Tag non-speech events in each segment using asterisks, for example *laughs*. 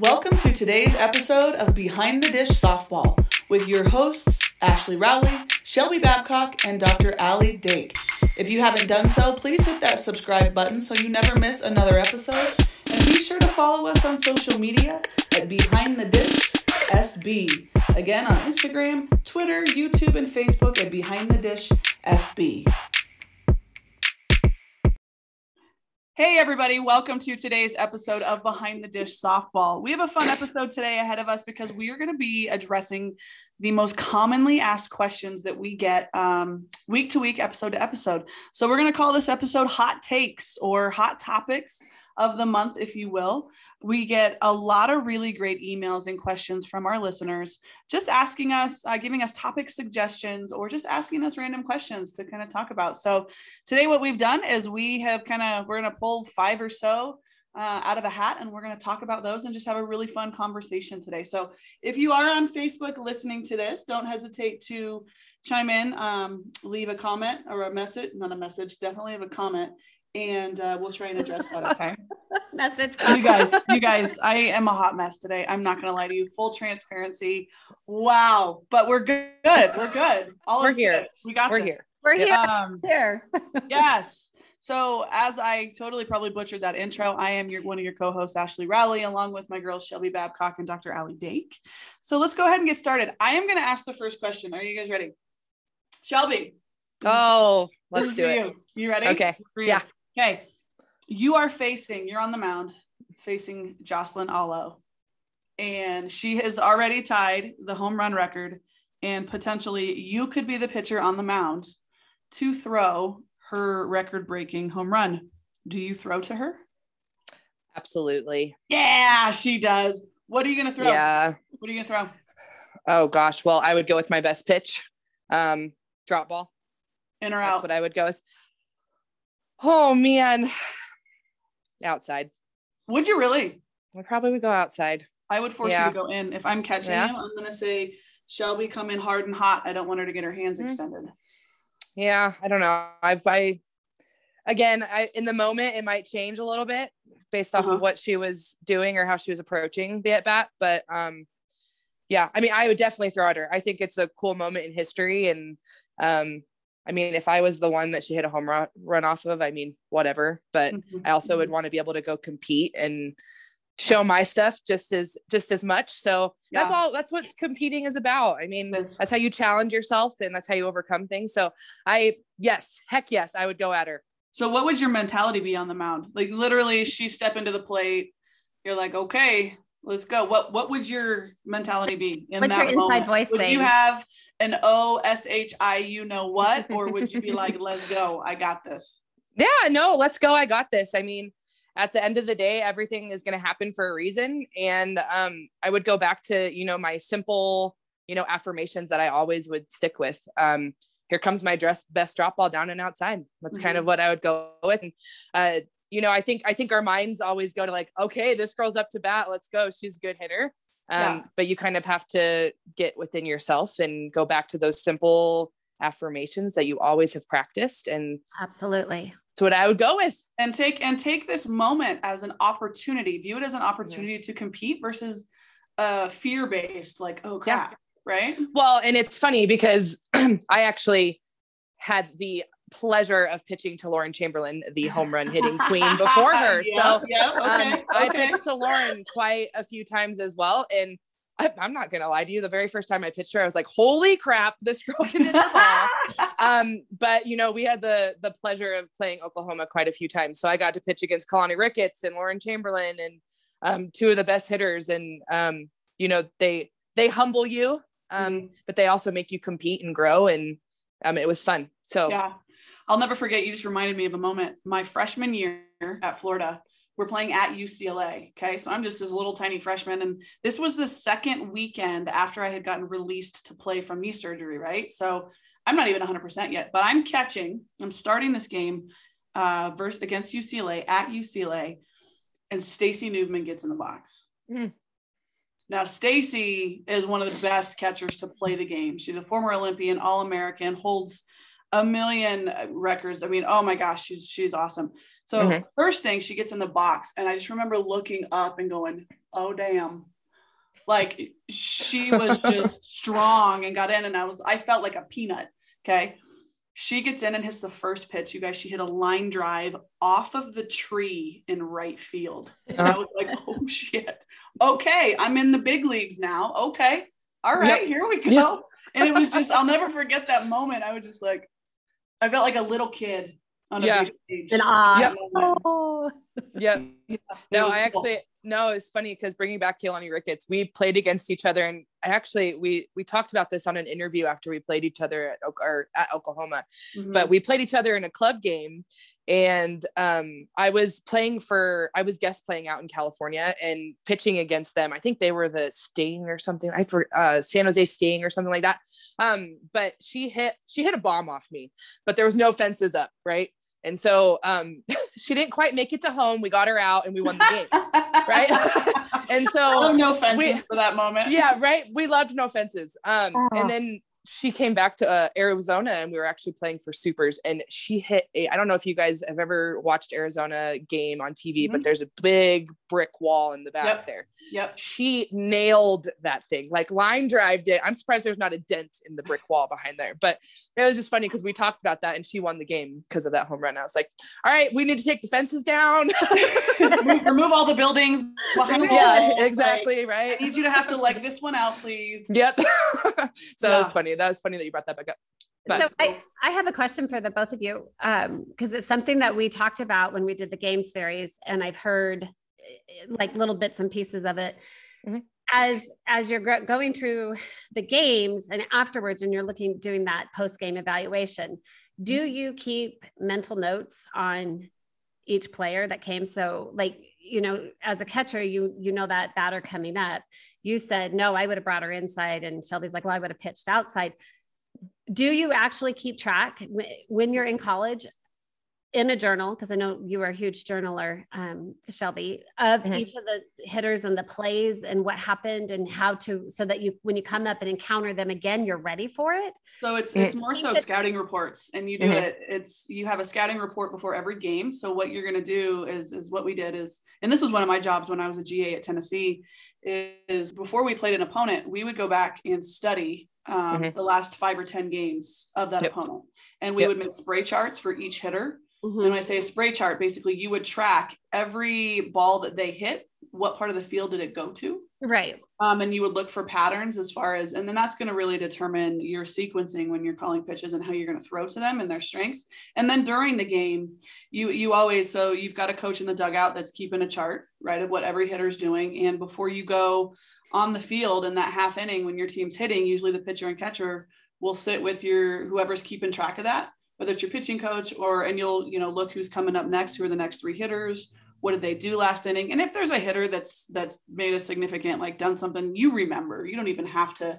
Welcome to today's episode of Behind the Dish Softball with your hosts, Ashley Rowley, Shelby Babcock, and Dr. Ali Dake. If you haven't done so, please hit that subscribe button so you never miss another episode. And be sure to follow us on social media at Behind the Dish SB. Again, on Instagram, Twitter, YouTube, and Facebook at Behind the Dish SB. Hey, everybody, welcome to today's episode of Behind the Dish Softball. We have a fun episode today ahead of us because we are going to be addressing the most commonly asked questions that we get um, week to week, episode to episode. So, we're going to call this episode Hot Takes or Hot Topics of the month, if you will. We get a lot of really great emails and questions from our listeners, just asking us, uh, giving us topic suggestions, or just asking us random questions to kind of talk about. So today, what we've done is we have kind of, we're going to pull five or so uh, out of a hat and we're going to talk about those and just have a really fun conversation today. So if you are on Facebook listening to this, don't hesitate to chime in, um, leave a comment or a message, not a message, definitely have a comment and uh, we'll try and address that. Okay. *laughs* Message. you guys, you guys, I am a hot mess today. I'm not going to lie to you. Full transparency. Wow. But we're good. We're good. All we're here. Good. We got we're this. here. We're here. Um, here. *laughs* yes. So as I totally probably butchered that intro, I am your one of your co-hosts, Ashley Rowley, along with my girls Shelby Babcock and Dr. Ali Dake. So let's go ahead and get started. I am going to ask the first question. Are you guys ready? Shelby. Oh, let's do it. You. you ready? Okay. Yeah. Okay. You are facing, you're on the mound facing Jocelyn Alo. And she has already tied the home run record. And potentially you could be the pitcher on the mound to throw her record breaking home run. Do you throw to her? Absolutely. Yeah, she does. What are you going to throw? Yeah. What are you going to throw? Oh, gosh. Well, I would go with my best pitch um, drop ball. In or That's out? what I would go with. Oh man, outside. Would you really? I probably would go outside. I would force Yeah. you to go in. If I'm catching Yeah. you, I'm gonna say Shelby come in hard and hot. I don't want her to get her hands Mhm. extended. Yeah, I don't know. I, I again, I in the moment it might change a little bit based off Uh-huh. of what she was doing or how she was approaching the at bat, but um, yeah, I mean, I would definitely throw at her. I think it's a cool moment in history, and um, I mean, if I was the one that she hit a home run, run off of, I mean, whatever. But Mhm. I also would want to be able to go compete and show my stuff just as just as much. So that's all that's what competing is about. I mean, That's- that's how you challenge yourself and that's how you overcome things. So I yes, heck yes, I would go at her. So what would your mentality be on the mound? Like literally she step into the plate, you're like, okay, let's go. What what would your mentality be in What's that your inside moment? voice Would you have an O S H I you know what? Or would you be like, let's go, I got this? *laughs* Yeah, no, let's go. I got this. I mean, at the end of the day, everything is going to happen for a reason. And um, I would go back to, you know, my simple, you know, affirmations that I always would stick with. Um, here comes my dress best drop ball down and outside. That's kind of what I would go with. And, uh, you know, I think, I think our minds always go to like, okay, this girl's up to bat. Let's go. She's a good hitter. Um, Yeah. but you kind of have to get within yourself and go back to those simple affirmations that you always have practiced. And Absolutely. that's what I would go with. And take and take this moment as an opportunity. View it as an opportunity to compete versus uh fear-based, like, oh Yeah. right? Well, and it's funny because *clears throat* I actually had the pleasure of pitching to Lauren Chamberlain, the *laughs* home run hitting queen before her. Yeah, *laughs* so yeah, okay, um, I pitched to Lauren quite a few times as well. And I, I'm not going to lie to you. The very first time I pitched her, I was like, holy crap, this girl can hit the ball. *laughs* um, but you know, we had the the pleasure of playing Oklahoma quite a few times. So I got to pitch against Keilani Ricketts and Lauren Chamberlain and um, two of the best hitters. And um, you know, they they humble you, um, Mhm. but they also make you compete and grow. And um, it was fun. So Yeah. I'll never forget. You just reminded me of a moment. My freshman year at Florida, we're playing at UCLA. Okay. So I'm just this little tiny freshman. And this was the second weekend after I had gotten released to play from knee surgery. Right. So I'm not even 100% yet, but I'm catching, I'm starting this game uh, versus against UCLA at UCLA. And Stacey Nuveman gets in the box. Mm. Now, Stacey is one of the best catchers to play the game. She's a former Olympian, All American, holds a million records. I mean, oh my gosh, she's she's awesome. So Mhm. first thing she gets in the box, and I just remember looking up and going, "Oh damn!" Like she was *laughs* just strong and got in, and I was I felt like a peanut. Okay, she gets in and hits the first pitch. You guys, she hit a line drive off of the tree in right field. And I was like, "Oh *laughs* shit! Okay, I'm in the big leagues now. Okay, all right, Yep. here we go." Yep. And it was just I'll never forget that moment. I was just like, I felt like a little kid on a Yeah. big stage. And aw. Yep. Moment. Oh. Yep. *laughs* It No, I cool. actually no, it's funny because bringing back Keilani Ricketts, we played against each other, and I actually we we talked about this on an interview after we played each other at or at Oklahoma. Mhm. But we played each other in a club game, and um, I was playing for I was guest playing out in California and pitching against them. I think they were the Sting or something. I for uh, San Jose Sting or something like that. Um, but she hit she hit a bomb off me, but there was no fences up, right? And so um, *laughs* she didn't quite make it to home. We got her out and we won the game. *laughs* right? *laughs* and so oh, no offense we- for that moment. yeah, right. We loved no fences. Um, Oh. and then she came back to uh, Arizona and we were actually playing for supers and she hit a, I don't know if you guys have ever watched Arizona game on TV, but Mhm. there's a big brick wall in the back Yep. there. Yep. She nailed that thing, like line drived it. I'm surprised there's not a dent in the brick wall behind there, but it was just funny because we talked about that and she won the game because of that home run. I was like, all right, we need to take the fences down. *laughs* remove, remove all the buildings behind the *laughs* yeah, exactly. Like, Right. I need you to have to leg this one out, please. Yep. *laughs* so it was Yeah. Funny. That was funny that you brought that back up. But so I, I have a question for the both of you because it's something that we talked about when we did the game series and i've heard eh, like little bits and pieces of it Mhm. as as you're going through the games and afterwards and you're looking doing that post game evaluation do you keep mental notes on each player that came so like you know as a catcher you you know that batter coming up. You said no i would have brought her inside and shelby's like well i would have pitched outside. Do you actually keep track when you're in college in a journal because i know you are a huge journaler um, shelby of Mhm. each of the hitters and the plays and what happened and how to so that you when you come up and encounter them again you're ready for it So it's Mm. it's more so Keep scouting reports, and you do Mhm. it. It's you have a scouting report before every game. So what you're gonna do is is what we did is, and this was one of my jobs when I was a GA at Tennessee, is before we played an opponent, we would go back and study um, Mhm. the last five or ten games of that Yep. opponent, and we Yep. would make spray charts for each hitter. Mm-hmm. And when I say a spray chart, basically you would track every ball that they hit. What part of the field did it go to? right um, and you would look for patterns as far as and then that's going to really determine your sequencing when you're calling pitches and how you're going to throw to them and their strengths and then during the game you you always so you've got a coach in the dugout that's keeping a chart right of what every hitter's doing and before you go on the field in that half inning when your team's hitting usually the pitcher and catcher will sit with your whoever's keeping track of that whether it's your pitching coach or and you'll you know look who's coming up next who are the next three hitters. What did they do last inning? And if there's a hitter that's that's made a significant like done something you remember. You don't even have to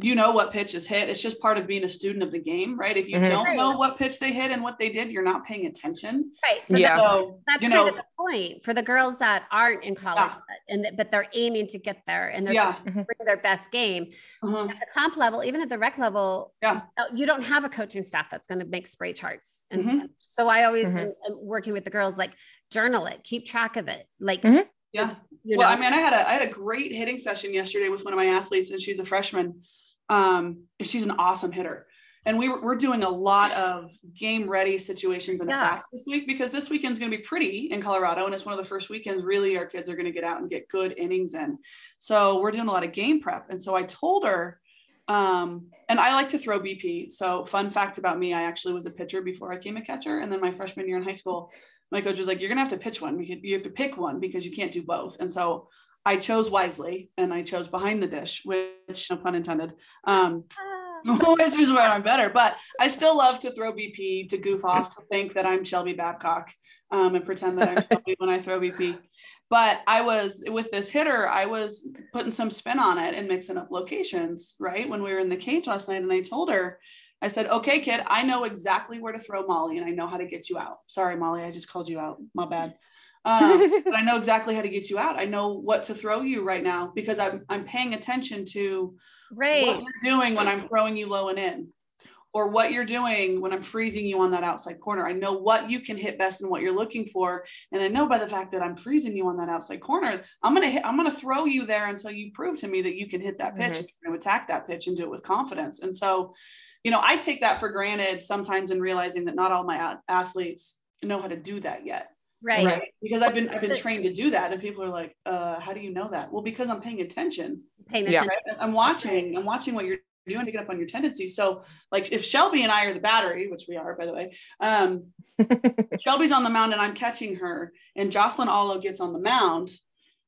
you know what pitch is hit it's just part of being a student of the game right if you Mhm. don't know what pitch they hit and what they did you're not paying attention right so Yeah. that's, so that's you kind know of the point for the girls that aren't in college but, and but they're aiming to get there and they're Yeah. trying to bring their best game uh-huh. at the comp level, even at the rec level, Yeah. uh, you don't have a coaching staff that's going to make spray charts. And Mhm. so I always Mhm. am, am working with the girls, like journal it, keep track of it. Like, Mhm. yeah you well i mean i had a i had a great hitting session yesterday with one of my athletes and she's a freshman um she's an awesome hitter. And we were, we're doing a lot of game ready situations and Yeah. at bats this week because this weekend's going to be pretty in colorado and it's one of the first weekends really our kids are going to get out and get good innings in. So we're doing a lot of game prep. And so i told her um and i like to throw bp so fun fact about me i actually was a pitcher before i became a catcher. And then my freshman year in high school my coach was like you're going to have to pitch one you have to pick one because you can't do both. And so I chose wisely and I chose behind the dish, which no pun intended, um, *laughs* which is where I'm better. But I still love to throw BP, to goof off, to think that I'm Shelby Babcock um, and pretend that I'm Shelby when I throw BP. But I was with this hitter, I was putting some spin on it and mixing up locations, right? When we were in the cage last night, and I told her, I said, okay, kid, I know exactly where to throw Molly and I know how to get you out. Sorry, Molly, I just called you out. My bad. Um, *laughs* but I know exactly how to get you out. I know what to throw you right now because I'm I'm paying attention to what you're doing when I'm throwing you low and in. or what you're doing when I'm freezing you on that outside corner. I know what you can hit best and what you're looking for. And I know by the fact that I'm freezing you on that outside corner, I'm going to hit, I'm to throw you there until you prove to me that you can hit that pitch mm-hmm. and you're going to attack that pitch and do it with confidence. And so, you know, I take that for granted sometimes in realizing that not all my athletes know how to do that yet. Right. right. Because I've been I've been trained to do that. And people are like, uh, how do you know that? Well, because I'm paying attention. Paying attention. Right? I'm watching, I'm watching what you're doing to get up on your tendencies. So like if Shelby and I are the battery, which we are by the way, um, *laughs* Shelby's on the mound and I'm catching her and Jocelyn Alo gets on the mound.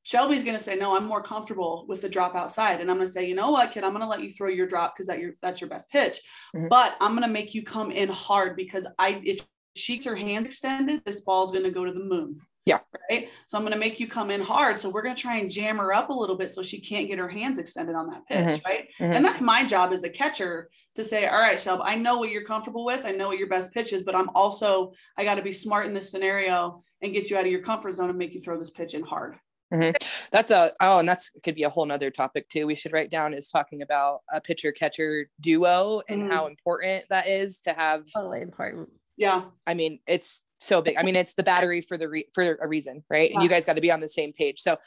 Shelby's going to say, no, I'm more comfortable with the drop outside. And I'm going to say, you know what, kid, I'm going to let you throw your drop because that your, that's your best pitch. Mm-hmm. But I'm going to make you come in hard because I, if she gets her hand extended, this ball's going to go to the moon. Yeah. Right. So I'm going to make you come in hard. So we're going to try and jam her up a little bit so she can't get her hands extended on that pitch. Mm-hmm. Right. Mm-hmm. And that's my job as a catcher to say, all right, Shelb, I know what you're comfortable with. I know what your best pitch is, but I'm also, I got to be smart in this scenario and get you out of your comfort zone and make you throw this pitch in hard. Mm-hmm. That's a oh, and that's could be a whole nother topic too. We should write down is talking about a pitcher catcher duo and mm-hmm. how important that is to have. Totally important. Yeah. I mean, it's so big. I mean, it's the battery for the re- for a reason, right? And you guys got to be on the same page. So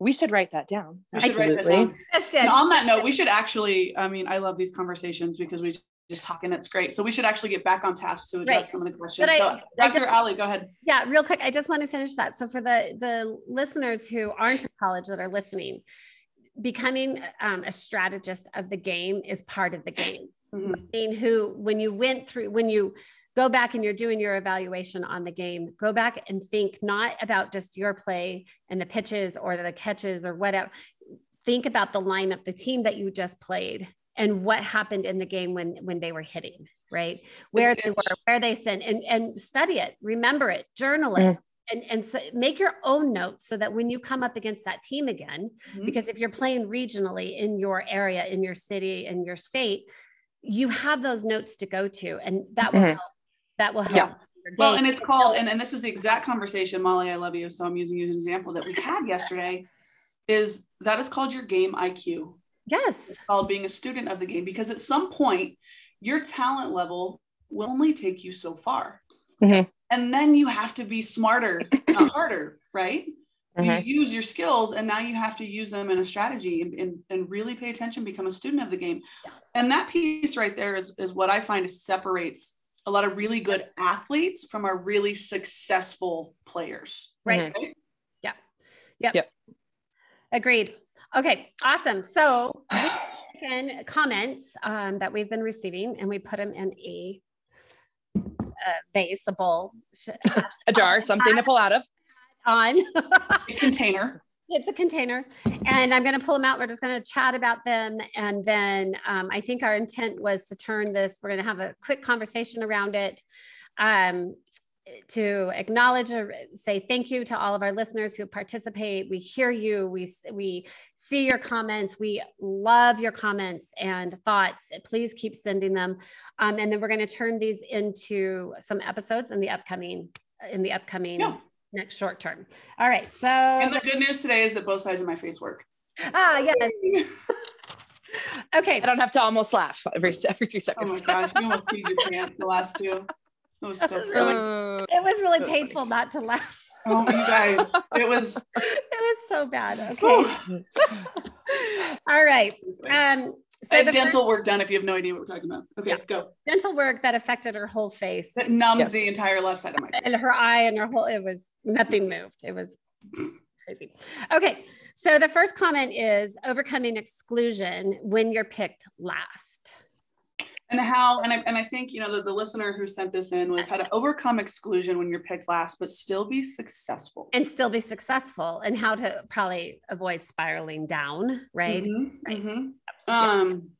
we should write that down. Absolutely. That down. on that note, we should actually. I mean, I love these conversations because we just talking. It's great. So we should actually get back on task to address right. some of the questions. But so, I, Dr. I Ali, go ahead. Yeah, real quick. I just want to finish that. So for the the listeners who aren't in college that are listening, becoming um, a strategist of the game is part of the game. Mm-hmm. I mean, who when you went through when you go back and you're doing your evaluation on the game, go back and think not about just your play and the pitches or the catches or whatever. Think about the lineup, the team that you just played, and what happened in the game when when they were hitting, right? Where they were, where they sent, and and study it, remember it, journal it. Mm. And, and so make your own notes so that when you come up against that team again, mm-hmm. because if you're playing regionally in your area, in your city, in your state, you have those notes to go to, and that will mm-hmm. help that will help. Yeah. Well, and it's called, and, and this is the exact conversation, Molly, I love you. So I'm using you as an example that we had yesterday is that is called your game IQ. Yes. It's called being a student of the game because at some point your talent level will only take you so far. Mm-hmm. And then you have to be smarter, not harder, right? Mm-hmm. You use your skills and now you have to use them in a strategy and, and, and really pay attention, become a student of the game. And that piece right there is, is what I find separates a lot of really good athletes from our really successful players. Right. Mm-hmm. Yeah. Yep. Yep. Agreed. Okay. Awesome. So can comments um, that we've been receiving and we put them in a, a vase, a bowl, *laughs* a jar, something to pull out of. *laughs* On a container it's a container and i'm going to pull them out. We're just going to chat about them and then um, i think our intent was to turn this we're going to have a quick conversation around it um, to acknowledge or say thank you to all of our listeners who participate. We hear you we we see your comments we love your comments and thoughts. Please keep sending them. Um, and then we're going to turn these into some episodes in the upcoming in the upcoming yeah next short term. All right. So and the good news today is that both sides of my face work. Ah, yes. *laughs* okay. I don't have to almost laugh every every two seconds. Oh my gosh, you almost peed your pants the last two. It was so *laughs* really, it was really it was painful funny. not to laugh. Oh, you guys, it was *laughs* it was so bad. Okay. All right. Um, so I had dental first, work done if you have no idea what we're talking about. Okay, yeah. go. Dental work that affected her whole face. That numbed yes. the entire left side of my face. And her eye and her whole, it was nothing moved. It was crazy. Okay, so the first comment is overcoming exclusion when you're picked last and how and I, and I think you know the, the listener who sent this in was how to overcome exclusion when you're picked last but still be successful. And still be successful and how to probably avoid spiraling down right, mm-hmm, right. Mm-hmm. um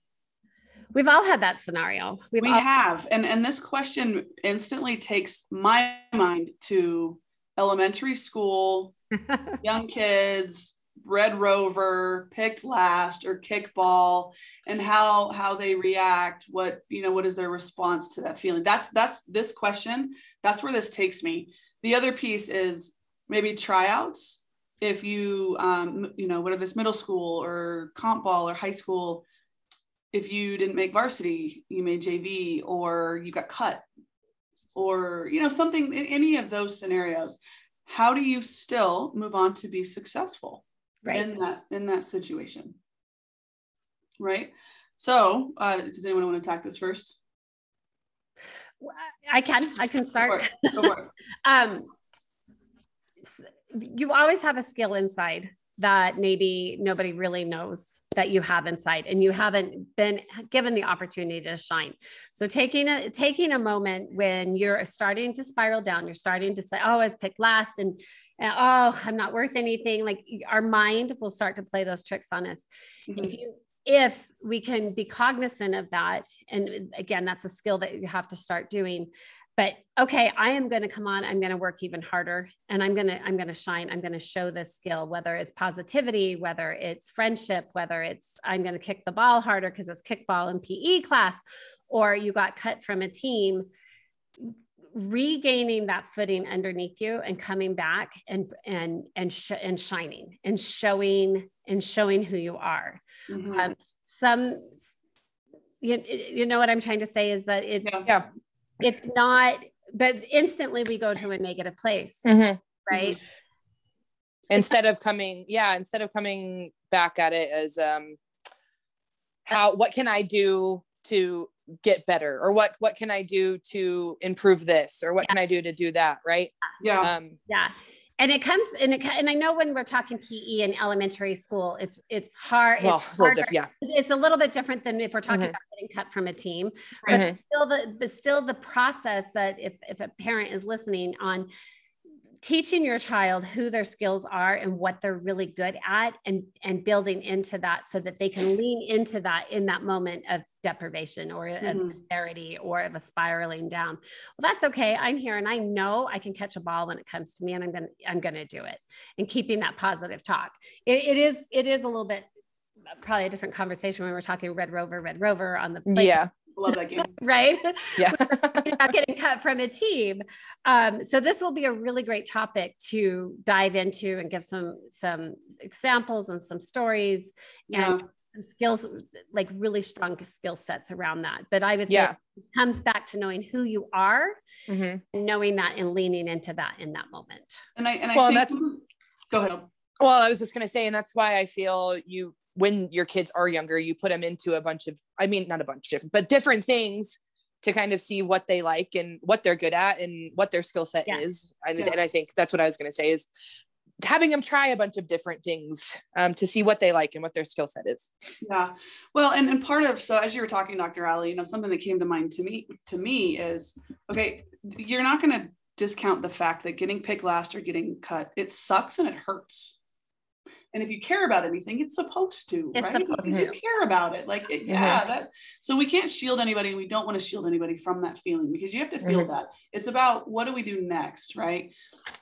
we've all had that scenario. We've we all- have. And and this question instantly takes my mind to elementary school *laughs* young kids red rover picked last or kickball and how how they react what you know what is their response to that feeling? That's that's this question that's where this takes me. The other piece is maybe tryouts. If you um you know whether it's middle school or comp ball or high school if you didn't make varsity, you made JV or you got cut or you know something in any of those scenarios how do you still move on to be successful right. in that in that situation. Right? So uh, does anyone want to attack this first? I can i can start. *laughs* Um you always have a skill inside that maybe nobody really knows that you have inside and you haven't been given the opportunity to shine so taking a taking a moment when you're starting to spiral down you're starting to say oh i was picked last and, and oh i'm not worth anything like our mind will start to play those tricks on us mm-hmm. if you if we can be cognizant of that and again that's a skill that you have to start doing but okay i am going to come on i'm going to work even harder and i'm going to i'm going to shine i'm going to show this skill whether it's positivity whether it's friendship whether it's i'm going to kick the ball harder because it's kickball in pe class or you got cut from a team regaining that footing underneath you and coming back and and and sh- and shining and showing and showing who you are mm-hmm. um, some you, you know what i'm trying to say is that it's yeah. Yeah it's not but instantly we go to a negative place mm-hmm. right mm-hmm. instead of coming yeah instead of coming back at it as um how what can i do to get better or what what can i do to improve this or what yeah. can i do to do that right yeah um yeah and it comes and it and I know when we're talking PE in elementary school, it's it's hard. Well, it's, a yeah. it's a little bit different than if we're talking mm-hmm. about getting cut from a team. But mm-hmm. still the but still the process that if if a parent is listening on teaching your child who their skills are and what they're really good at and and building into that so that they can lean into that in that moment of deprivation or mm-hmm. of disparity or of a spiraling down. Well that's okay. I'm here and i know i can catch a ball when it comes to me and i'm gonna i'm gonna do it. And keeping that positive talk. It, it is it is a little bit probably a different conversation when we're talking red rover red rover on the yeah love that game. *laughs* right? Yeah. not getting cut from a team. Um, so this will be a really great topic to dive into and give some some examples and some stories yeah. and skills like really strong skill sets around that. But I would say yeah. it comes back to knowing who you are, mm-hmm. and knowing that and leaning into that in that moment. And I and I well, think, that's *laughs* go ahead. Well, I was just going to say, and that's why I feel you when your kids are younger, you put them into a bunch of, I mean, not a bunch of different, but different things to kind of see what they like and what they're good at and what their skill set yeah. is. And, yeah. and, I think that's what I was going to say is having them try a bunch of different things um, to see what they like and what their skill set is. Yeah. Well, and, and part of, so as you were talking, Dr. Ali, you know, something that came to mind to me, to me is, okay, you're not going to discount the fact that getting picked last or getting cut, it sucks and it hurts and if you care about anything it's supposed to it's right supposed to. you care about it like it, yeah mm-hmm. that so we can't shield anybody and we don't want to shield anybody from that feeling because you have to feel mm-hmm. that it's about what do we do next right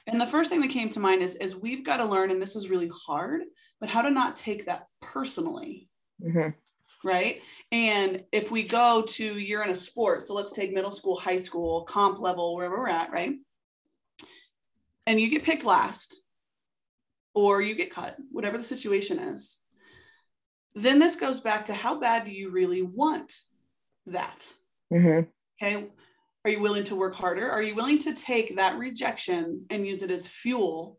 and the first thing that came to mind is is we've got to learn and this is really hard but how to not take that personally mm-hmm. right and if we go to you're in a sport so let's take middle school high school comp level wherever we're at right and you get picked last or you get cut, whatever the situation is. Then this goes back to how bad do you really want that? Mm-hmm. Okay. Are you willing to work harder? Are you willing to take that rejection and use it as fuel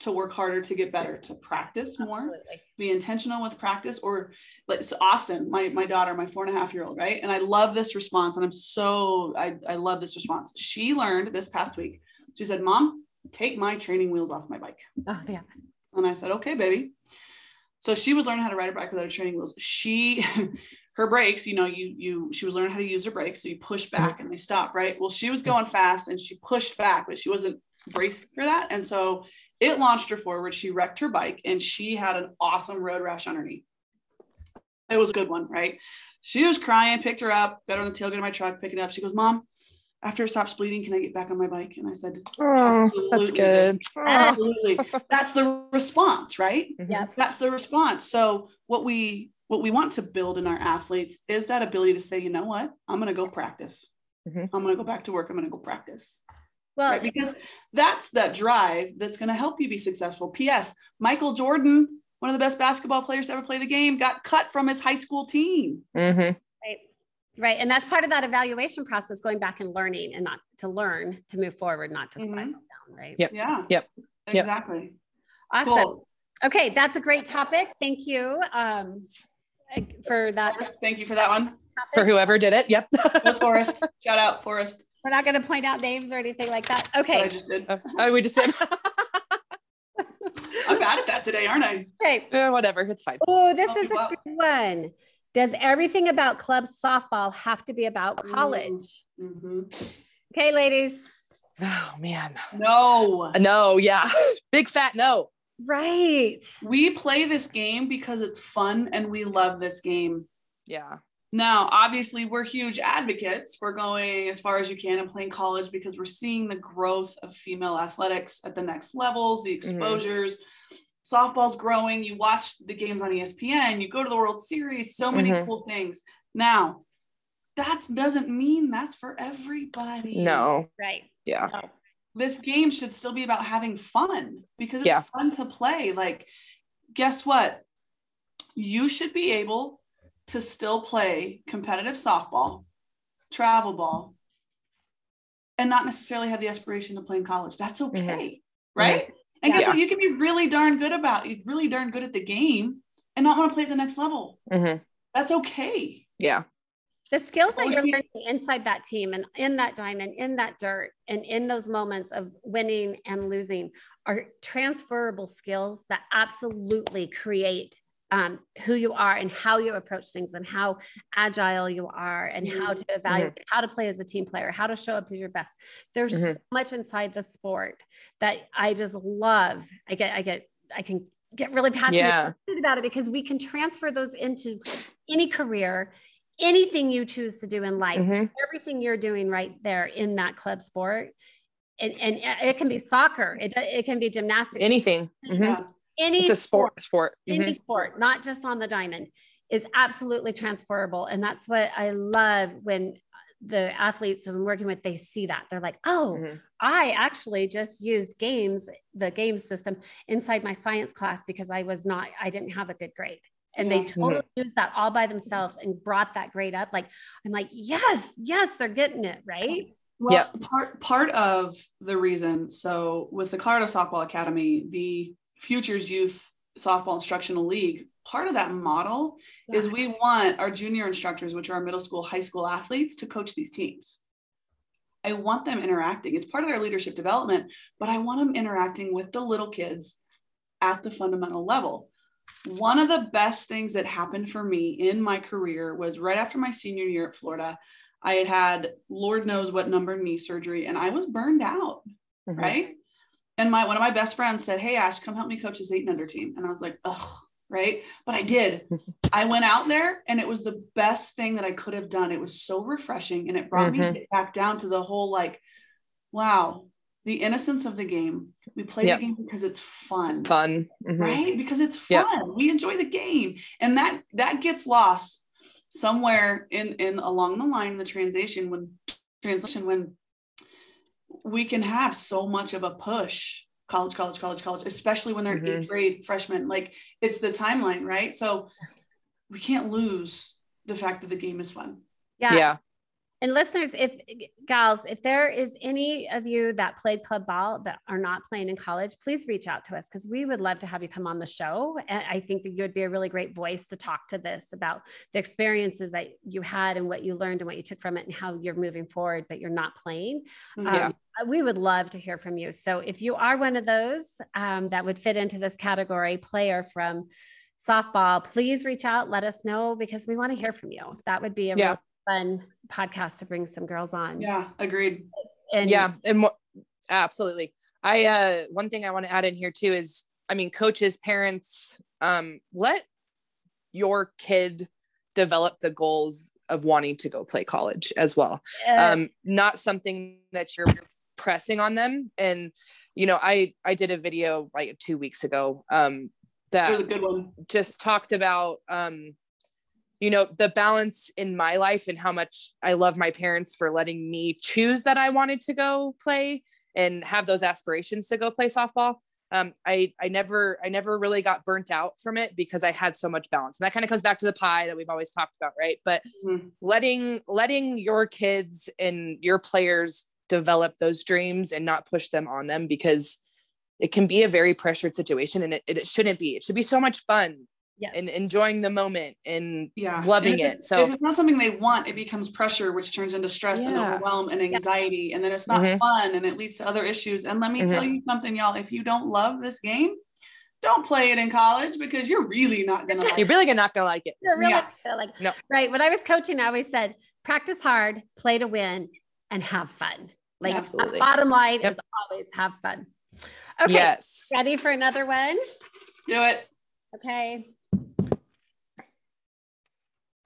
to work harder to get better, to practice more, Absolutely. be intentional with practice? Or like so Austin, my, my daughter, my four and a half year old, right? And I love this response. And I'm so, I, I love this response. She learned this past week. She said, Mom, take my training wheels off my bike. Oh, yeah. And I said, okay, baby. So she was learning how to ride a bike without a training wheels. She, *laughs* her brakes, you know, you, you, she was learning how to use her brakes. So you push mm-hmm. back and they stop, right? Well, she was going fast and she pushed back, but she wasn't braced for that. And so it launched her forward. She wrecked her bike and she had an awesome road rash underneath. It was a good one, right? She was crying, picked her up, got her on the tailgate of my truck, picking up. She goes, Mom, after it stops bleeding, can I get back on my bike? And I said, Oh, that's good. Absolutely. *laughs* that's the response, right? Mm-hmm. Yeah. That's the response. So what we what we want to build in our athletes is that ability to say, you know what, I'm gonna go practice. Mm-hmm. I'm gonna go back to work. I'm gonna go practice. Well, right? because that's that drive that's gonna help you be successful. P.S. Michael Jordan one of the best basketball players to ever play the game, got cut from his high school team. Mm-hmm. Right. Right. And that's part of that evaluation process, going back and learning and not to learn to move forward, not to spiral Mhm. down. Right. Yep. Yeah. Yep. Yep. Exactly. Awesome. Cool. Okay. That's a great topic. Thank you um, for that. Forrest, thank you for that one. For whoever did it. Yep. Go Forrest. Shout out Forrest. We're not going to point out names or anything like that. What I Okay. just did. oh, we just did. *laughs* *laughs* I'm bad at that today, aren't I? Okay. Eh, whatever. It's fine. Oh, this Oh, is a wow. good one. Does everything about club softball have to be about college? Mhm. Okay, ladies. Oh man. No. No. Yeah. *laughs* Big fat no. Right. We play this game because it's fun and we love this game. Yeah. Now, obviously, we're huge advocates for going as far as you can and playing college because we're seeing the growth of female athletics at the next levels, the exposures. Softball's growing. You watch the games on ESPN, you go to the World Series, so many Mhm. cool things. Now, that doesn't mean that's for everybody. No. Right. Yeah. No. this game should still be about having fun because it's Yeah. fun to play. Like, guess what? You should be able to still play competitive softball, travel ball, and not necessarily have the aspiration to play in college. That's okay, right? And guess Yeah. what? You can be really darn good about it, really darn good at the game and not want to play at the next level. hmm That's okay. Yeah. The skills that you're learning inside that team and in that diamond, in that dirt, and in those moments of winning and losing are transferable skills that absolutely create um, who you are and how you approach things and how agile you are and how to evaluate how to play as a team player, how to show up as your best. There's so Mhm. much inside the sport that I just love. I get, I get, I can get really passionate Yeah. about it because we can transfer those into any career, anything you choose to do in life, Mhm. everything you're doing right there in that club sport. And, and it can be soccer, it, it can be gymnastics, Anything. Mhm. Yeah. any It's a sport. Sport. any Mhm. sport, not just on the diamond, is absolutely transferable. And that's what I love when the athletes I'm working with, they see that. They're like, oh, Mhm. I actually just used games, the game system inside my science class because I was not, I didn't have a good grade. And they Yeah. totally used that all by themselves and brought that grade up. Like, I'm like, yes, yes, they're getting it, right? Well, Yep. part part of the reason, so with the Colorado Softball Academy, the Futures Youth Softball Instructional League, part of that model is we want our junior instructors, which are our middle school, high school athletes, to coach these teams. I want them interacting. It's part of their leadership development, but I want them interacting with the little kids at the fundamental level. One of the best things that happened for me in my career was right after my senior year at Florida. I had had Lord knows what number knee surgery and I was burned out, Mhm. right? And my one of my best friends said, Hey Ash, come help me coach this eight and under team. And I was like, ugh, right. But I did. *laughs* I went out there and it was the best thing that I could have done. It was so refreshing and it brought me back down to the whole like, wow, the innocence of the game. We play Yep. the game because it's fun Fun. Mhm. right because it's fun Yep. we enjoy the game and that that gets lost somewhere in in along the line in the transition when translation when we can have so much of a push college college college college especially when they're Mhm. eighth grade freshmen like it's the timeline right so we can't lose the fact that the game is fun Yeah. Yeah. And listeners, if gals, if there is any of you that played club ball that are not playing in college, please reach out to us because we would love to have you come on the show. And I think that you would be a really great voice to talk to this about the experiences that you had and what you learned and what you took from it and how you're moving forward, but you're not playing. Yeah. Um, we would love to hear from you. So if you are one of those um, that would fit into this category, player from softball, please reach out, let us know because we want to hear from you. That would be a Yeah. Really fun podcast to bring some girls on. yeah agreed. And yeah and mo- absolutely. I uh one thing i want to add in here too is i mean coaches parents um let your kid develop the goals of wanting to go play college as well. Uh, um not something that you're pressing on them. And you know i i did a video like two weeks ago um that was a good one. just talked about um you know the balance in my life and how much i love my parents for letting me choose that i wanted to go play and have those aspirations to go play softball um, I I never I never really got burnt out from it because I had so much balance. And that kind of comes back to the pie that we've always talked about, right? But mm-hmm. letting letting your kids and your players develop those dreams and not push them on them because it can be a very pressured situation and it, it shouldn't be. It should be so much fun yes. and enjoying the moment and yeah. loving it. So if it's not something they want, it becomes pressure, which turns into stress yeah. and overwhelm and anxiety. Yeah. And then it's not mm-hmm. fun and it leads to other issues. And let me mm-hmm. tell you something, y'all, if you don't love this game, don't play it in college because you're really not gonna *laughs* like you're really not gonna like it. You're really yeah. gonna like no. right. When I was coaching, I always said practice hard, play to win, and have fun. Like Absolutely. bottom line yep. is always have fun. Okay. Yes. Ready for another one? Do it. Okay.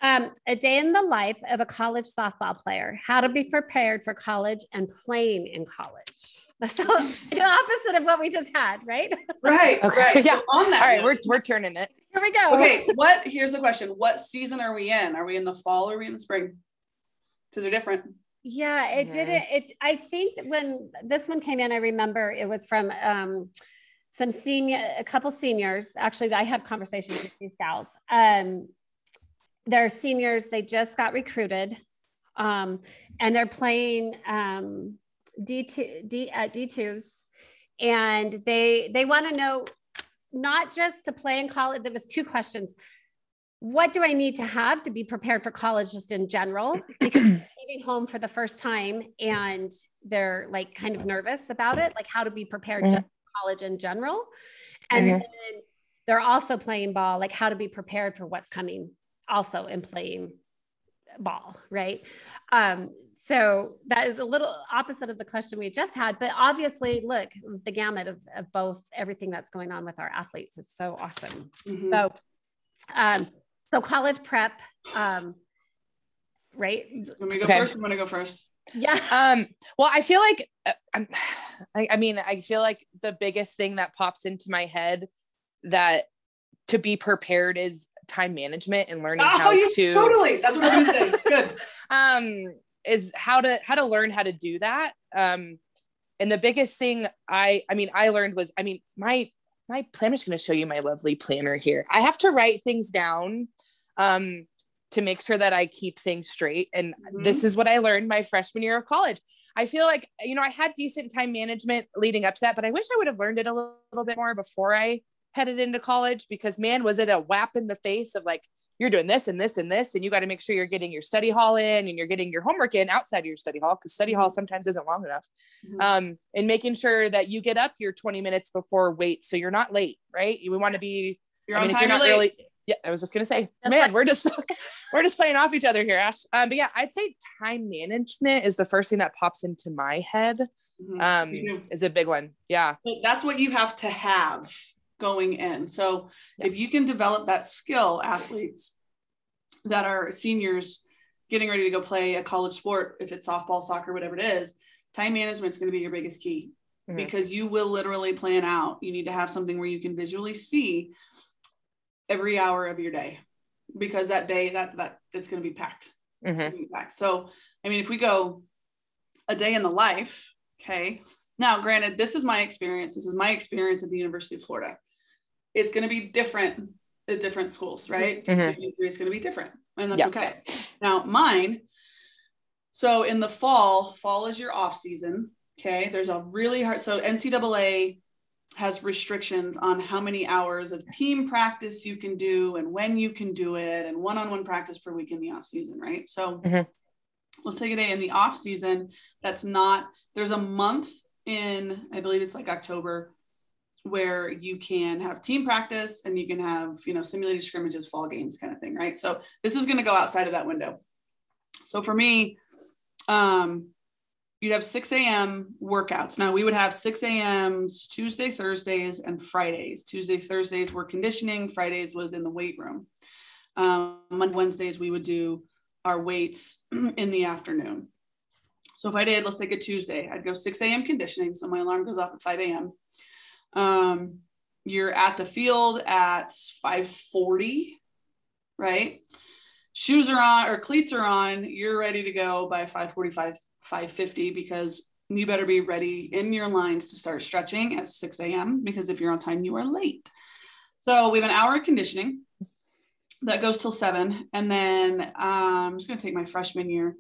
Um, a day in the life of a college softball player, how to be prepared for college and playing in college. *laughs* That's *laughs* the opposite of what we just had, right? *laughs* Right. Okay. Right. Yeah. So on that. All right, we're, we're turning it. Here we go. Okay. What here's the question. What season are we in? Are we in the fall or are we in the spring? Because they're different. Yeah, it mm-hmm. didn't. It I think when this one came in, I remember it was from um some senior a couple seniors. Actually, I had conversations with these gals. Um they're seniors, they just got recruited. Um, and they're playing um, D2 D at D2s. And they they want to know not just to play in college. There was two questions. What do I need to have to be prepared for college just in general? *clears throat* Because leaving home for the first time and they're like kind of nervous about it, like how to be prepared mm-hmm. college in general. And mm-hmm. then they're also playing ball, like how to be prepared for what's coming also in playing ball, right? Um, so that is a little opposite of the question we just had, but obviously, look, the gamut of, of both everything that's going on with our athletes is so awesome. Mm-hmm. So, um, so college prep, um, right? Let me go okay. first. I'm going to go first. Yeah. *laughs* Um, well, I feel like, uh, I, I mean, I feel like the biggest thing that pops into my head that to be prepared is time management and learning oh, how to totally that's what I was saying. Good. *laughs* um is how to how to learn how to do that. Um and the biggest thing I I mean I learned was I mean my my plan is going to show you my lovely planner here. I have to write things down um to make sure that I keep things straight. And mm-hmm. this is what I learned my freshman year of college. I feel like, you know, I had decent time management leading up to that, but I wish I would have learned it a little, little bit more before I headed into college because man, was it a whap in the face of like, you're doing this and this and this, and you got to make sure you're getting your study hall in and you're getting your homework in outside of your study hall because study hall mm-hmm. sometimes isn't long enough. Mm-hmm. Um, and making sure that you get up your 20 minutes before wait, so you're not late, right? We want to be. You're I mean, on time. You're not late. really. Yeah, I was just gonna say, man, like- we're just *laughs* we're just playing off each other here, Ash. Um, but yeah, I'd say time management is the first thing that pops into my head. Mm-hmm. Um, is a big one. Yeah, that's what you have to have going in. So yeah. if you can develop that skill, athletes that are seniors getting ready to go play a college sport, if it's softball, soccer, whatever it is, time management is going to be your biggest key mm-hmm. because you will literally plan out. You need to have something where you can visually see every hour of your day because that day that that it's going to be packed. Mm-hmm. Be packed. So, I mean, if we go a day in the life, okay. Now, granted, this is my experience. This is my experience at the University of Florida it's going to be different at different schools, right? Mm-hmm. It's going to be different, and that's okay. Now, mine. So in the fall, fall is your off season. Okay, there's a really hard. So NCAA has restrictions on how many hours of team practice you can do and when you can do it, and one-on-one practice per week in the off season, right? So mm-hmm. let's take a day in the off season. That's not. There's a month in, I believe it's like October where you can have team practice and you can have, you know, simulated scrimmages, fall games kind of thing, right? So this is going to go outside of that window. So for me, um, you'd have 6 a.m. workouts. Now we would have 6 a.m.s Tuesday, Thursdays, and Fridays. Tuesday, Thursdays were conditioning. Fridays was in the weight room. Um, Wednesdays we would do our weights *clears throat* in the afternoon. So if I did, let's take a Tuesday, I'd go 6 a.m. conditioning. So my alarm goes off at 5 a.m. Um, you're at the field at 540, right? Shoes are on or cleats are on, you're ready to go by 545, 550 because you better be ready in your lines to start stretching at 6 a.m. because if you're on time, you are late. So we have an hour of conditioning that goes till seven. And then um, I'm just going to take my freshman year.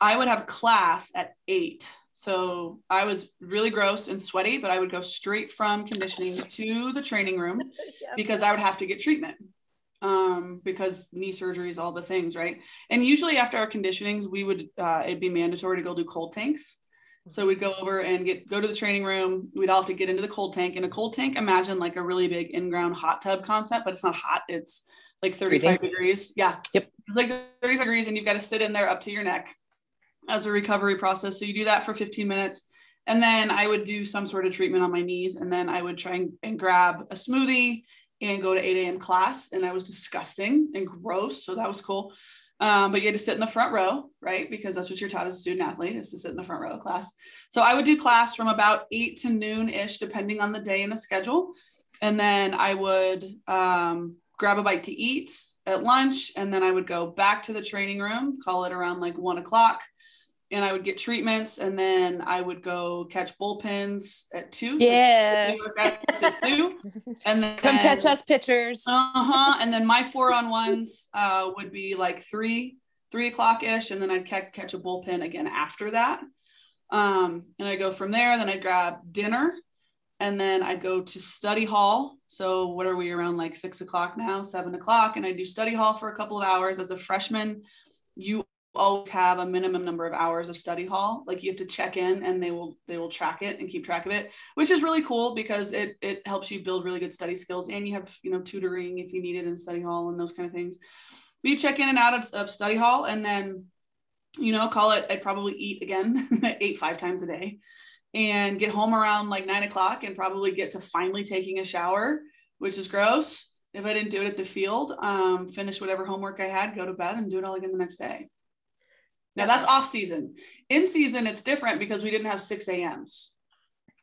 I would have class at eight. So I was really gross and sweaty, but I would go straight from conditioning to the training room *laughs* because I would have to get treatment um, because knee surgeries, all the things, right? And usually after our conditionings, we would uh, it'd be mandatory to go do cold tanks. So we'd go over and get go to the training room. We'd all have to get into the cold tank. In a cold tank, imagine like a really big in-ground hot tub concept, but it's not hot. It's like 35 Freezing. degrees. Yeah. Yep. It's like 35 degrees, and you've got to sit in there up to your neck as a recovery process. So you do that for 15 minutes. And then I would do some sort of treatment on my knees. And then I would try and, and grab a smoothie and go to 8 a.m. class. And I was disgusting and gross. So that was cool. Um, but you had to sit in the front row, right? Because that's what you're taught as a student athlete is to sit in the front row of class. So I would do class from about eight to noon ish, depending on the day and the schedule. And then I would um, grab a bite to eat at lunch. And then I would go back to the training room, call it around like one o'clock and I would get treatments, and then I would go catch bullpens at two. Yeah. at two, *laughs* and then come catch us pitchers. Uh huh. And then my four on ones uh, would be like three, three o'clock ish, and then I'd catch catch a bullpen again after that. Um, and I go from there. Then I'd grab dinner, and then I'd go to study hall. So what are we around like six o'clock now, seven o'clock, and I do study hall for a couple of hours as a freshman. You always have a minimum number of hours of study hall. Like you have to check in and they will they will track it and keep track of it which is really cool because it it helps you build really good study skills and you have you know tutoring if you need it in study hall and those kind of things. We check in and out of, of study hall and then you know call it i'd probably eat again *laughs* eight five times a day and get home around like nine o'clock and probably get to finally taking a shower which is gross. If i didn't do it at the field um, finish whatever homework i had go to bed and do it all again the next day now that's off season. In season, it's different because we didn't have 6 a.m.s,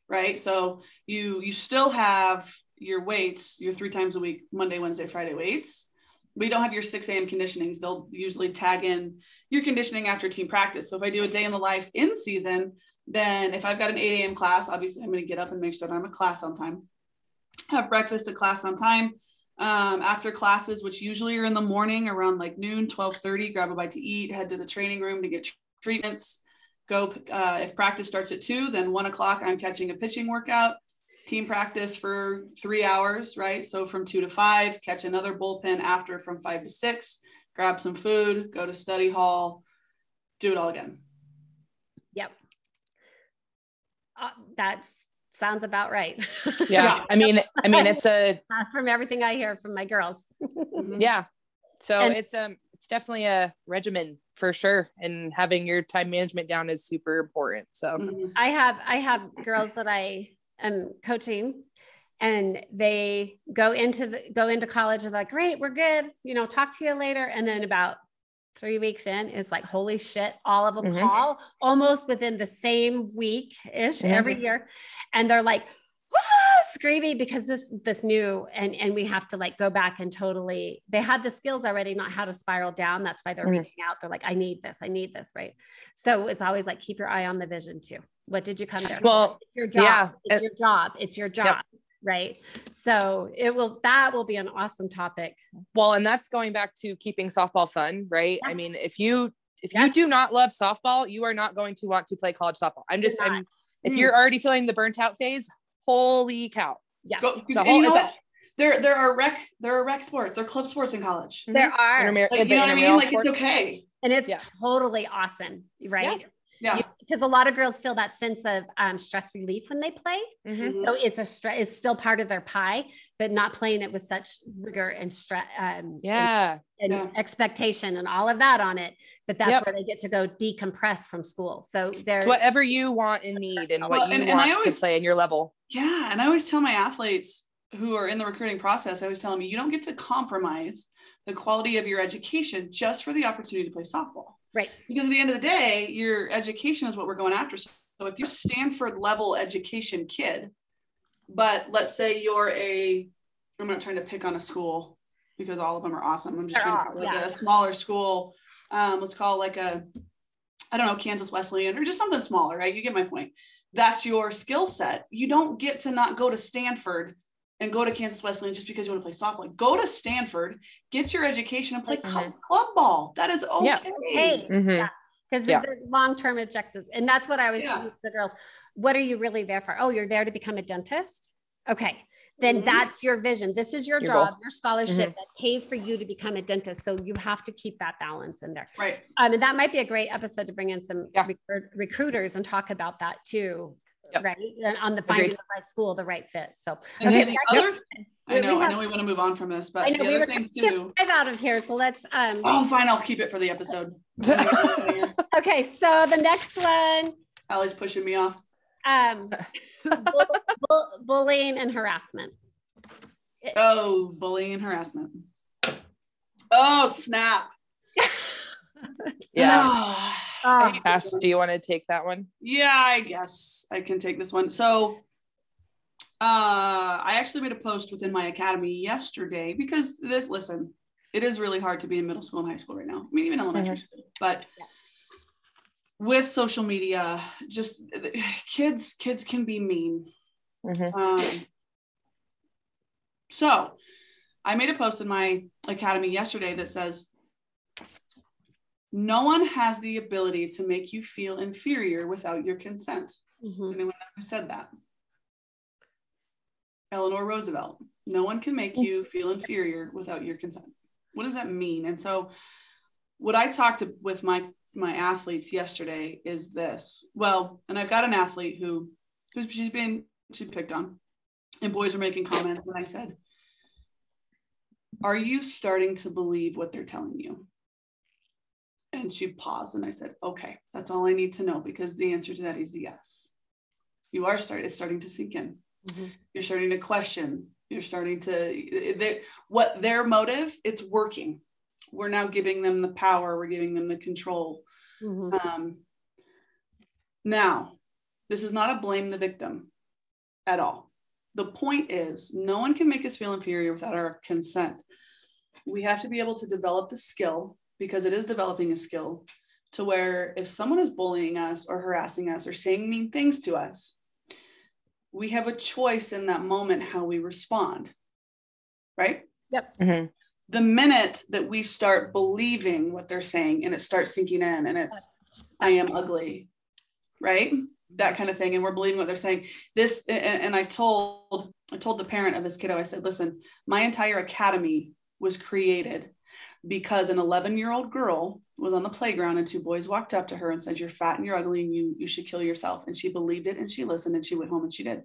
right? So you you still have your weights, your three times a week, Monday, Wednesday, Friday weights. We don't have your 6 a.m. conditionings. They'll usually tag in your conditioning after team practice. So if I do a day in the life in season, then if I've got an 8 a.m. class, obviously I'm going to get up and make sure that I'm a class on time. Have breakfast at class on time um, after classes, which usually are in the morning around like noon, 1230, grab a bite to eat, head to the training room to get treatments. Go, uh, if practice starts at two, then one o'clock, I'm catching a pitching workout, team practice for three hours, right? So from two to five, catch another bullpen after from five to six, grab some food, go to study hall, do it all again. Yep. Uh, that's sounds about right. *laughs* Yeah. yeah. I mean, I mean, it's a *laughs* from everything I hear from my girls. *laughs* Mm-hmm. yeah. So and, it's um it's definitely a regimen for sure. And having your time management down is super important. So mm-hmm. I have I have girls that I am coaching and they go into the go into college and like, great, we're good, you know, talk to you later. And then about three weeks in, it's like, holy shit, all of them mm-hmm. call almost within the same week ish mm-hmm. every year. And they're like, ah, screaming because this this new and and we have to like go back and totally they had the skills already not how to spiral down that's why they're mm-hmm. reaching out they're like i need this i need this right so it's always like keep your eye on the vision too what did you come there well it's your job yeah. it's your job it's your job yep right? So it will that will be an awesome topic. Well and that's going back to keeping softball fun right? Yes. i mean if you if yes. you do not love softball you are not going to want to play college softball. I'm just i'm if mm. you're already feeling the burnt out phase holy cow. Yeah. Go, it's a whole, it's a, there there are rec there are rec sports there are club sports in college. There are. Intermir- like, you know what i mean? like sports. it's okay. And it's yeah. totally awesome right? Yeah yeah because a lot of girls feel that sense of um, stress relief when they play mm-hmm. so it's a stress it's still part of their pie but not playing it with such rigor and stress um, yeah and, and yeah. expectation and all of that on it but that's yep. where they get to go decompress from school so there's whatever you want and need and what you and, want and always, to play in your level yeah and i always tell my athletes who are in the recruiting process i always tell them you don't get to compromise the quality of your education just for the opportunity to play softball Right. Because at the end of the day, your education is what we're going after. So if you're a Stanford level education kid, but let's say you're a, I'm not trying to pick on a school because all of them are awesome. I'm just They're trying to pick like yeah. a smaller school. Um, let's call like a I don't know, Kansas Wesleyan or just something smaller, right? You get my point. That's your skill set. You don't get to not go to Stanford and go to Kansas Wesleyan just because you want to play softball. Go to Stanford, get your education, and play Mhm. club ball. That is okay. Yeah. Hey, Mhm. yeah, because Yeah. the long-term objectives, and that's what I always Yeah. tell the girls. What are you really there for? Oh, you're there to become a dentist. Okay, then Mhm. that's your vision. This is your, Your job, goal. your scholarship that pays for you to become a dentist. So you have to keep that balance in there. Right. Um, and that might be a great episode to bring in some Yeah. recruit- recruiters and talk about that too. Yep. Right. And on the finding Agreed. the right school, the right fit. So And Okay, then the other, I know, we I know we want to move on from this, but I know the we other were thing trying to too. get out of here. So let's um Oh, fine. I'll keep it for the episode. *laughs* okay. So the next one Allie's pushing me off. um *laughs* bull, bull, bullying and harassment. Oh, bullying and harassment. Oh, snap. *laughs* Yeah. *sighs* Ah, Oh. Ash, do you want to take that one? Yeah, I guess I can take this one. So, uh, I actually made a post within my academy yesterday because this, listen, it is really hard to be in middle school and high school right now. I mean, even elementary school, but Yeah. with social media, just kids, kids can be mean. Mhm. Um, so I made a post in my academy yesterday that says, no one has the ability to make you feel inferior without your consent. Does Mhm. anyone know who said that? Eleanor Roosevelt. No one can make you feel inferior without your consent. What does that mean? And so, what I talked to, with my my athletes yesterday is this. Well, and I've got an athlete who who's she's been she picked on, and boys are making comments, and I said, "Are you starting to believe what they're telling you?" And she paused, and I said, "Okay, that's all I need to know because the answer to that is yes. You are starting. It's starting to sink in. Mhm. You're starting to question. You're starting to they, what their motive. It's working. We're now giving them the power. We're giving them the control. Mhm. Um, now, this is not a blame the victim at all. The point is, no one can make us feel inferior without our consent. We have to be able to develop the skill because it is developing a skill to where if someone is bullying us or harassing us or saying mean things to us, we have a choice in that moment how we respond. Right? Mhm. the minute that we start believing what they're saying and it starts sinking in and it's i am ugly right that kind of thing and we're believing what they're saying this and, and i told i told the parent of this kiddo i said listen my entire academy was created because an 11 year old girl was on the playground and two boys walked up to her and said you're fat and you're ugly and you you should kill yourself and she believed it and she listened and she went home and she did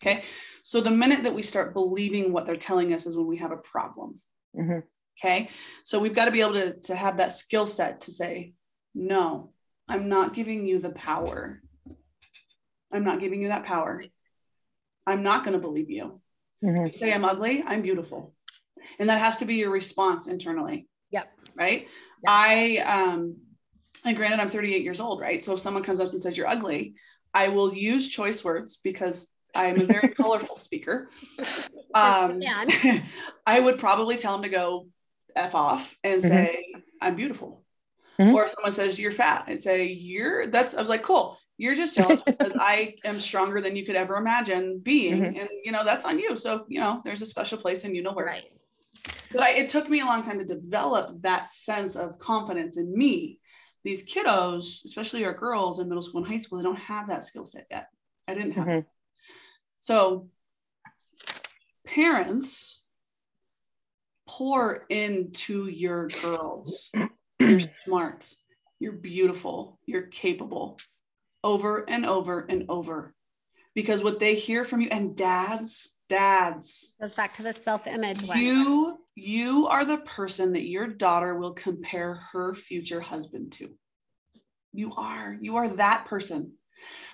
okay so the minute that we start believing what they're telling us is when we have a problem Mhm. Okay. So we've got to be able to, to have that skill set to say, no, I'm not giving you the power. I'm not giving you that power. I'm not going to believe you. Mhm. You say I'm ugly, I'm beautiful. And that has to be your response internally. Yep. Right. Yep. I, um, and granted, I'm 38 years old, right? So if someone comes up and says you're ugly, I will use choice words because I'm a very *laughs* colorful speaker. Um. *laughs* I would probably tell them to go F off and Mhm. say, I'm beautiful. Mhm. Or if someone says you're fat, I'd say, You're that's I was like, cool. You're just jealous because *laughs* I am stronger than you could ever imagine being. Mhm. And you know, that's on you. So, you know, there's a special place in universe. Right. But I, it took me a long time to develop that sense of confidence in me. These kiddos, especially our girls in middle school and high school, they don't have that skill set yet. I didn't have it. Mhm. So parents pour into your girls. You're *clears throat* smart, you're beautiful, you're capable over and over and over. Because what they hear from you, and dads, dads, Goes back to the self-image one. you you are the person that your daughter will compare her future husband to you are you are that person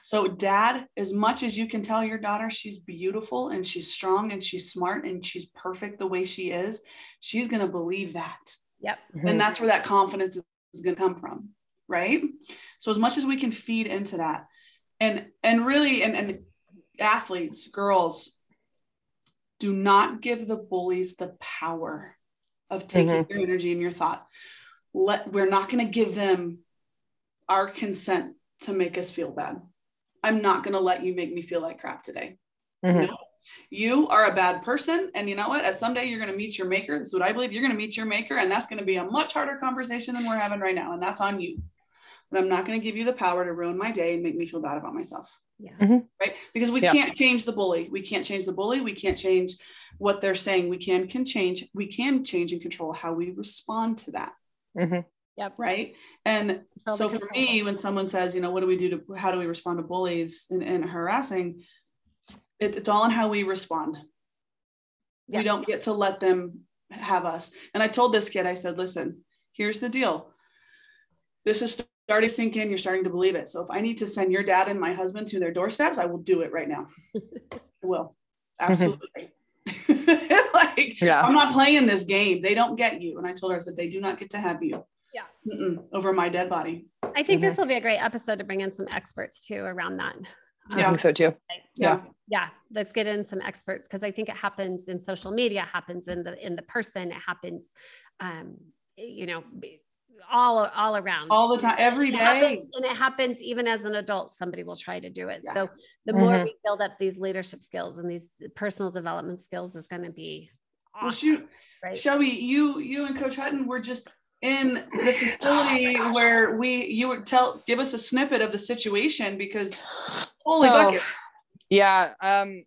so dad as much as you can tell your daughter she's beautiful and she's strong and she's smart and she's perfect the way she is she's going to believe that Yep. Mhm. and that's where that confidence is going to come from right so as much as we can feed into that and and really and, and athletes girls do not give the bullies the power of taking Mhm. your energy and your thought let we're not going to give them our consent to make us feel bad. I'm not going to let you make me feel like crap today. Mhm. No. You are a bad person. And you know what? At someday you're going to meet your maker. This is what I believe. You're going to meet your maker. And that's going to be a much harder conversation than we're having right now. And that's on you. But I'm not going to give you the power to ruin my day and make me feel bad about myself. Yeah. Right. Because we Yeah. can't change the bully. We can't change the bully. We can't change what they're saying. We can can change. We can change and control how we respond to that. Mhm. Yep. Right. And Control so the for me, when someone says, you know, what do we do to how do we respond to bullies and, and harassing? It, it's all in how we respond. Yeah. We don't get to let them have us. And I told this kid, I said, listen, here's the deal. This is starting to sink in. You're starting to believe it. So if I need to send your dad and my husband to their doorsteps, I will do it right now. *laughs* I will. Absolutely. *laughs* like Yeah. I'm not playing this game. They don't get you. And I told her, I said, they do not get to have you. Yeah. Mm-mm, over my dead body. I think Mm-hmm. this will be a great episode to bring in some experts too around that. I Yeah. think so too. Yeah. yeah let's get in some experts because i think it happens in social media happens in the in the person it happens um you know all all around All the time, every It day. happens, and it happens even as an adult somebody will try to do it Yeah. so the more Mhm. we build up these leadership skills and these personal development skills is going to be Well, shoot, right Shelby, you you and Coach Hutton were just in the *gasps* facility where we you would tell give us a snippet of the situation because holy Oh, bucket. Yeah. Um,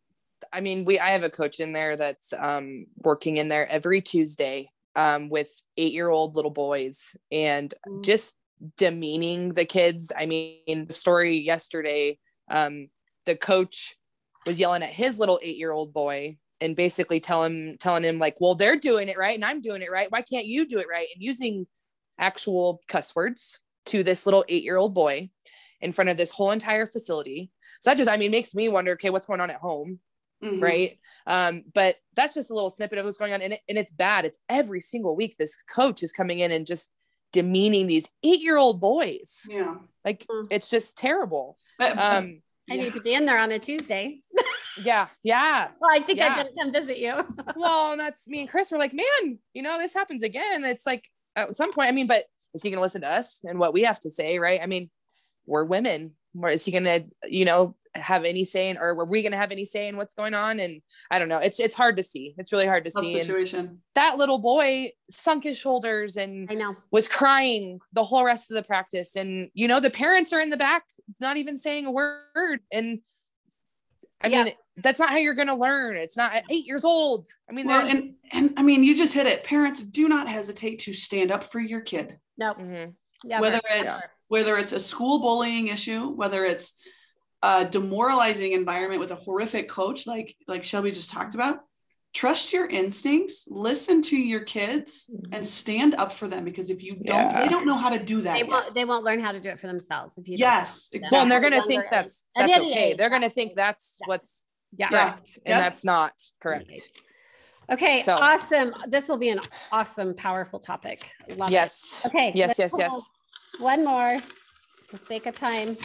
I mean, we I have a coach in there that's um working in there every Tuesday um with eight-year-old little boys and Mm. just demeaning the kids. I mean, the story yesterday, um, the coach was yelling at his little eight-year-old boy and basically tell him telling him like, well, they're doing it right and I'm doing it right. Why can't you do it right? And using actual cuss words to this little eight-year-old boy in front of this whole entire facility. So that just, I mean, makes me wonder, okay, what's going on at home? Mhm. Right. Um, but that's just a little snippet of what's going on. And, it, and it's bad. It's every single week. This coach is coming in and just demeaning these eight year old boys. Yeah. Like Mm. it's just terrible. But- Um, i yeah. need to be in there on a tuesday *laughs* yeah. Yeah. well i think Yeah. i'm going to come visit you *laughs* Well, and that's me and Chris were like, man, you know, this happens again. It's like at some point, I mean, but is he going to listen to us and what we have to say? Right. I mean, we're women. Or is he going to, you know, have any say in, or were we going to have any say in what's going on? And I don't know. It's, it's hard to see. It's really hard to tough see. And that little boy sunk his shoulders and i know was crying the whole rest of the practice. And, you know, the parents are in the back, not even saying a word. And I Yeah. mean, that's not how you're going to learn. It's not at eight years old. I mean, Well, there's, and, and I mean, you just hit it. Parents, do not hesitate to stand up for your kid. no mm-hmm. never. whether it's whether it's a school bullying issue, whether it's a demoralizing environment with a horrific coach like like Shelby just talked about. Trust your instincts, listen to your kids, mm-hmm. and stand up for them because if you don't, Yeah. they don't know how to do that. they yet. won't they won't learn how to do it for themselves if you don't Yes, teach them. well, and they're going to think that's, that's okay. They're going to think that's Yeah. what's yeah correct. And Yep. that's not correct. Okay, So- awesome. This will be an awesome, powerful topic. Love Yes. it. Okay. Yes, yes, yes. One more for sake of time.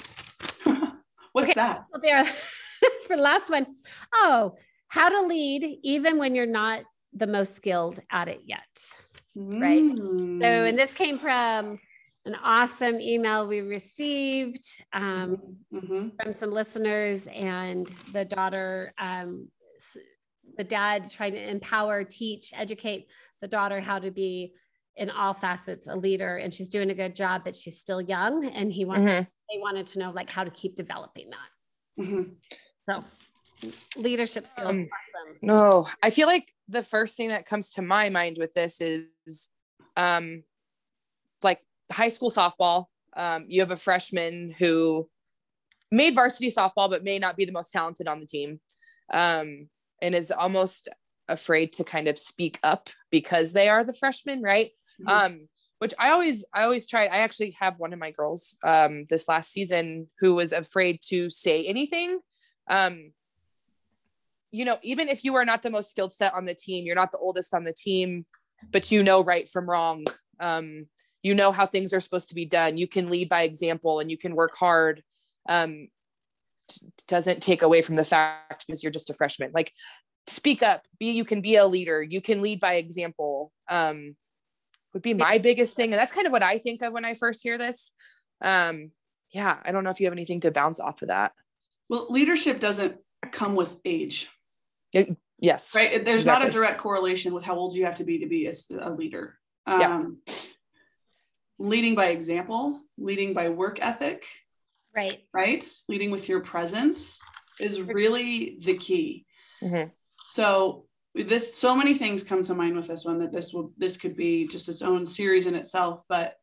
What's Okay. that? So there *laughs* for the last one. Oh, how to lead even when you're not the most skilled at it yet. Right. Mm. So, and this came from an awesome email we received um, Mhm. from some listeners and the daughter um, the dad trying to empower teach educate the daughter how to be in all facets a leader and she's doing a good job but she's still young and he wants Mhm. they wanted to know like how to keep developing that Mhm. so leadership skills Um, awesome No, I feel like the first thing that comes to my mind with this is um like high school softball. Um, you have a freshman who made varsity softball, but may not be the most talented on the team. Um, and is almost afraid to kind of speak up because they are the freshmen, right? Um which i always i always try i actually have one of my girls um this last season who was afraid to say anything. Um you know even if you are not the most skilled set on the team you're not the oldest on the team but you know right from wrong um you know how things are supposed to be done. You can lead by example and you can work hard um t- doesn't take away from the fact because you're just a freshman. Like speak up be you can be a leader you can lead by example um would be my biggest thing. And that's kind of what i think of when i first hear this. Um yeah i don't know if you have anything to bounce off of that. Well leadership doesn't come with age. It, yes right? There's exactly. not a direct correlation with how old you have to be to be a, a leader. Um, yeah. leading by example leading by work ethic right. right? Leading with your presence is really the key. Mm-hmm. so this so many things come to mind with this one that this will this could be just its own series in itself but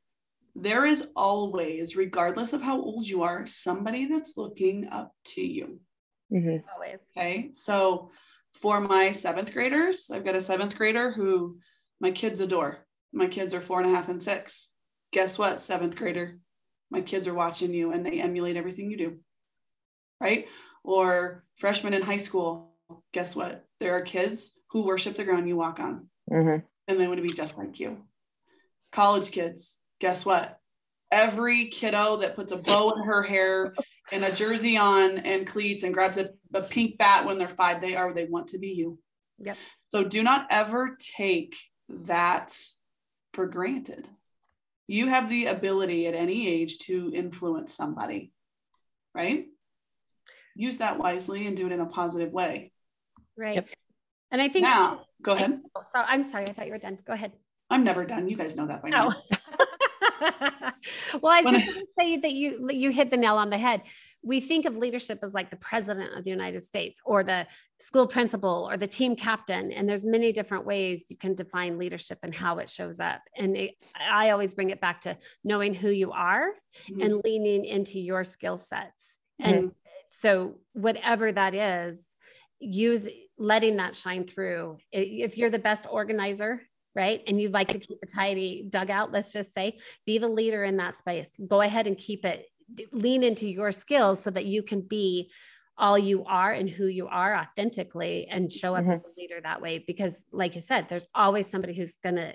there is always regardless of how old you are somebody that's looking up to you. Mm-hmm. always. Okay so for my seventh graders i've got a seventh grader who my kids adore. My kids are four and a half and six. Guess what seventh grader? My kids are watching you and they emulate everything you do right? Or freshmen in high school guess what there are kids who worship the ground you walk on. Mm-hmm. and they want to be just like you. College kids guess what? Every kiddo that puts a bow in her hair and a jersey on and cleats and grabs a, a pink bat when they're five they are they want to be you. Yep. So do not ever take that for granted. You have the ability at any age to influence somebody right? Use that wisely and do it in a positive way right yep. and i think now go ahead I, so i'm sorry i thought you were done go ahead i'm never done you guys know that by now oh. *laughs* well i was just going to say that you you hit the nail on the head we think of leadership as like the president of the United States or the school principal or the team captain. And there's many different ways you can define leadership and how it shows up. And it, I always bring it back to knowing who you are mm-hmm. and leaning into your skill sets. Mm-hmm. And so whatever that is, use letting that shine through. If you're the best organizer, right? And you'd like to keep a tidy dugout, let's just say, be the leader in that space. Go ahead and keep it lean into your skills so that you can be all you are and who you are authentically and show up mm-hmm. as a leader that way because like you said there's always somebody who's going to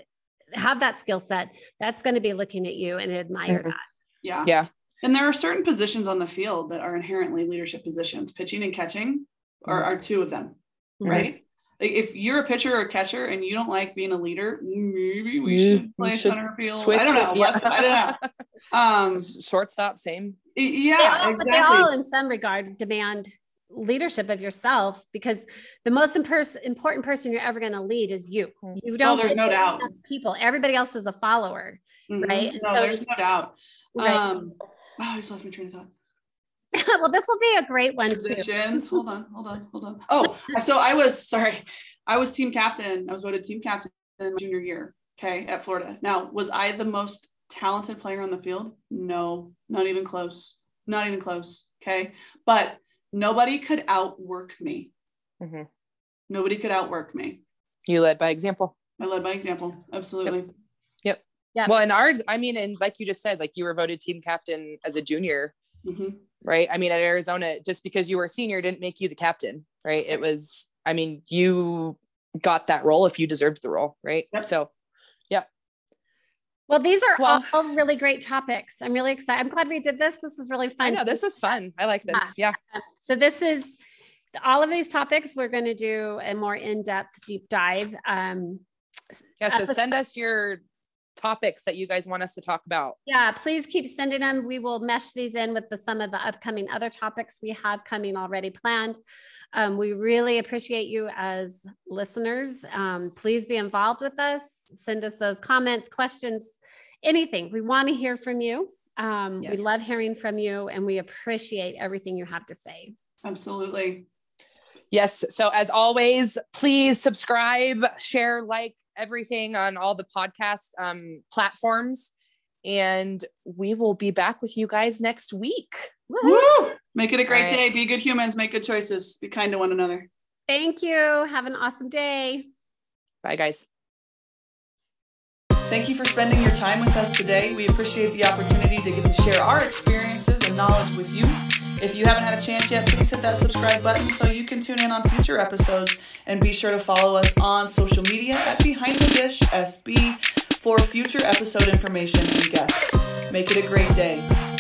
have that skill set that's going to be looking at you and admire mm-hmm. that yeah yeah and there are certain positions on the field that are inherently leadership positions pitching and catching are, mm-hmm. are two of them mm-hmm. right if you're a pitcher or a catcher and you don't like being a leader, maybe we you, should play center field. I don't know. Yeah. I don't know. Um, Shortstop, same. Yeah, they all, exactly. But they all, in some regard, demand leadership of yourself because the most important person you're ever going to lead is you. Mm-hmm. You don't. Oh, there's no doubt. People. Everybody else is a follower, mm-hmm. right? No, so, there's no doubt. Right. Um, oh, I just lost my train of thought. *laughs* well, this will be a great one Positions. too. Hold on, hold on, hold on. *laughs* Oh, so I was sorry. I was team captain. I was voted team captain in junior year. Okay, at Florida. Now, was I the most talented player on the field? No, not even close. Not even close. Okay, but nobody could outwork me. Mm-hmm. Nobody could outwork me. You led by example. I led by example. Absolutely. Yep. yep. Yeah. Well, in ours, I mean, and like you just said, like you were voted team captain as a junior. Mm-hmm right? I mean, at Arizona, just because you were a senior didn't make you the captain, right? It was, I mean, you got that role if you deserved the role, right? Yep. So, yeah. Well, these are well, all really great topics. I'm really excited. I'm glad we did this. This was really fun. I know this was fun. I like this. Yeah. yeah. So this is all of these topics. We're going to do a more in-depth deep dive. Um, yeah. So send us your topics that you guys want us to talk about. Yeah, please keep sending them. We will mesh these in with the, some of the upcoming other topics we have coming already planned. Um, we really appreciate you as listeners. Um, please be involved with us. Send us those comments, questions, anything. We want to hear from you. Um, yes. We love hearing from you and we appreciate everything you have to say. Absolutely. Yes. So, as always, please subscribe, share, like, everything on all the podcast um, platforms. And we will be back with you guys next week. Woo! Make it a great right. day. Be good humans. Make good choices. Be kind to one another. Thank you. Have an awesome day. Bye, guys. Thank you for spending your time with us today. We appreciate the opportunity to get to share our experiences and knowledge with you. If you haven't had a chance yet, please hit that subscribe button so you can tune in on future episodes and be sure to follow us on social media at Behind the Dish SB for future episode information and guests. Make it a great day.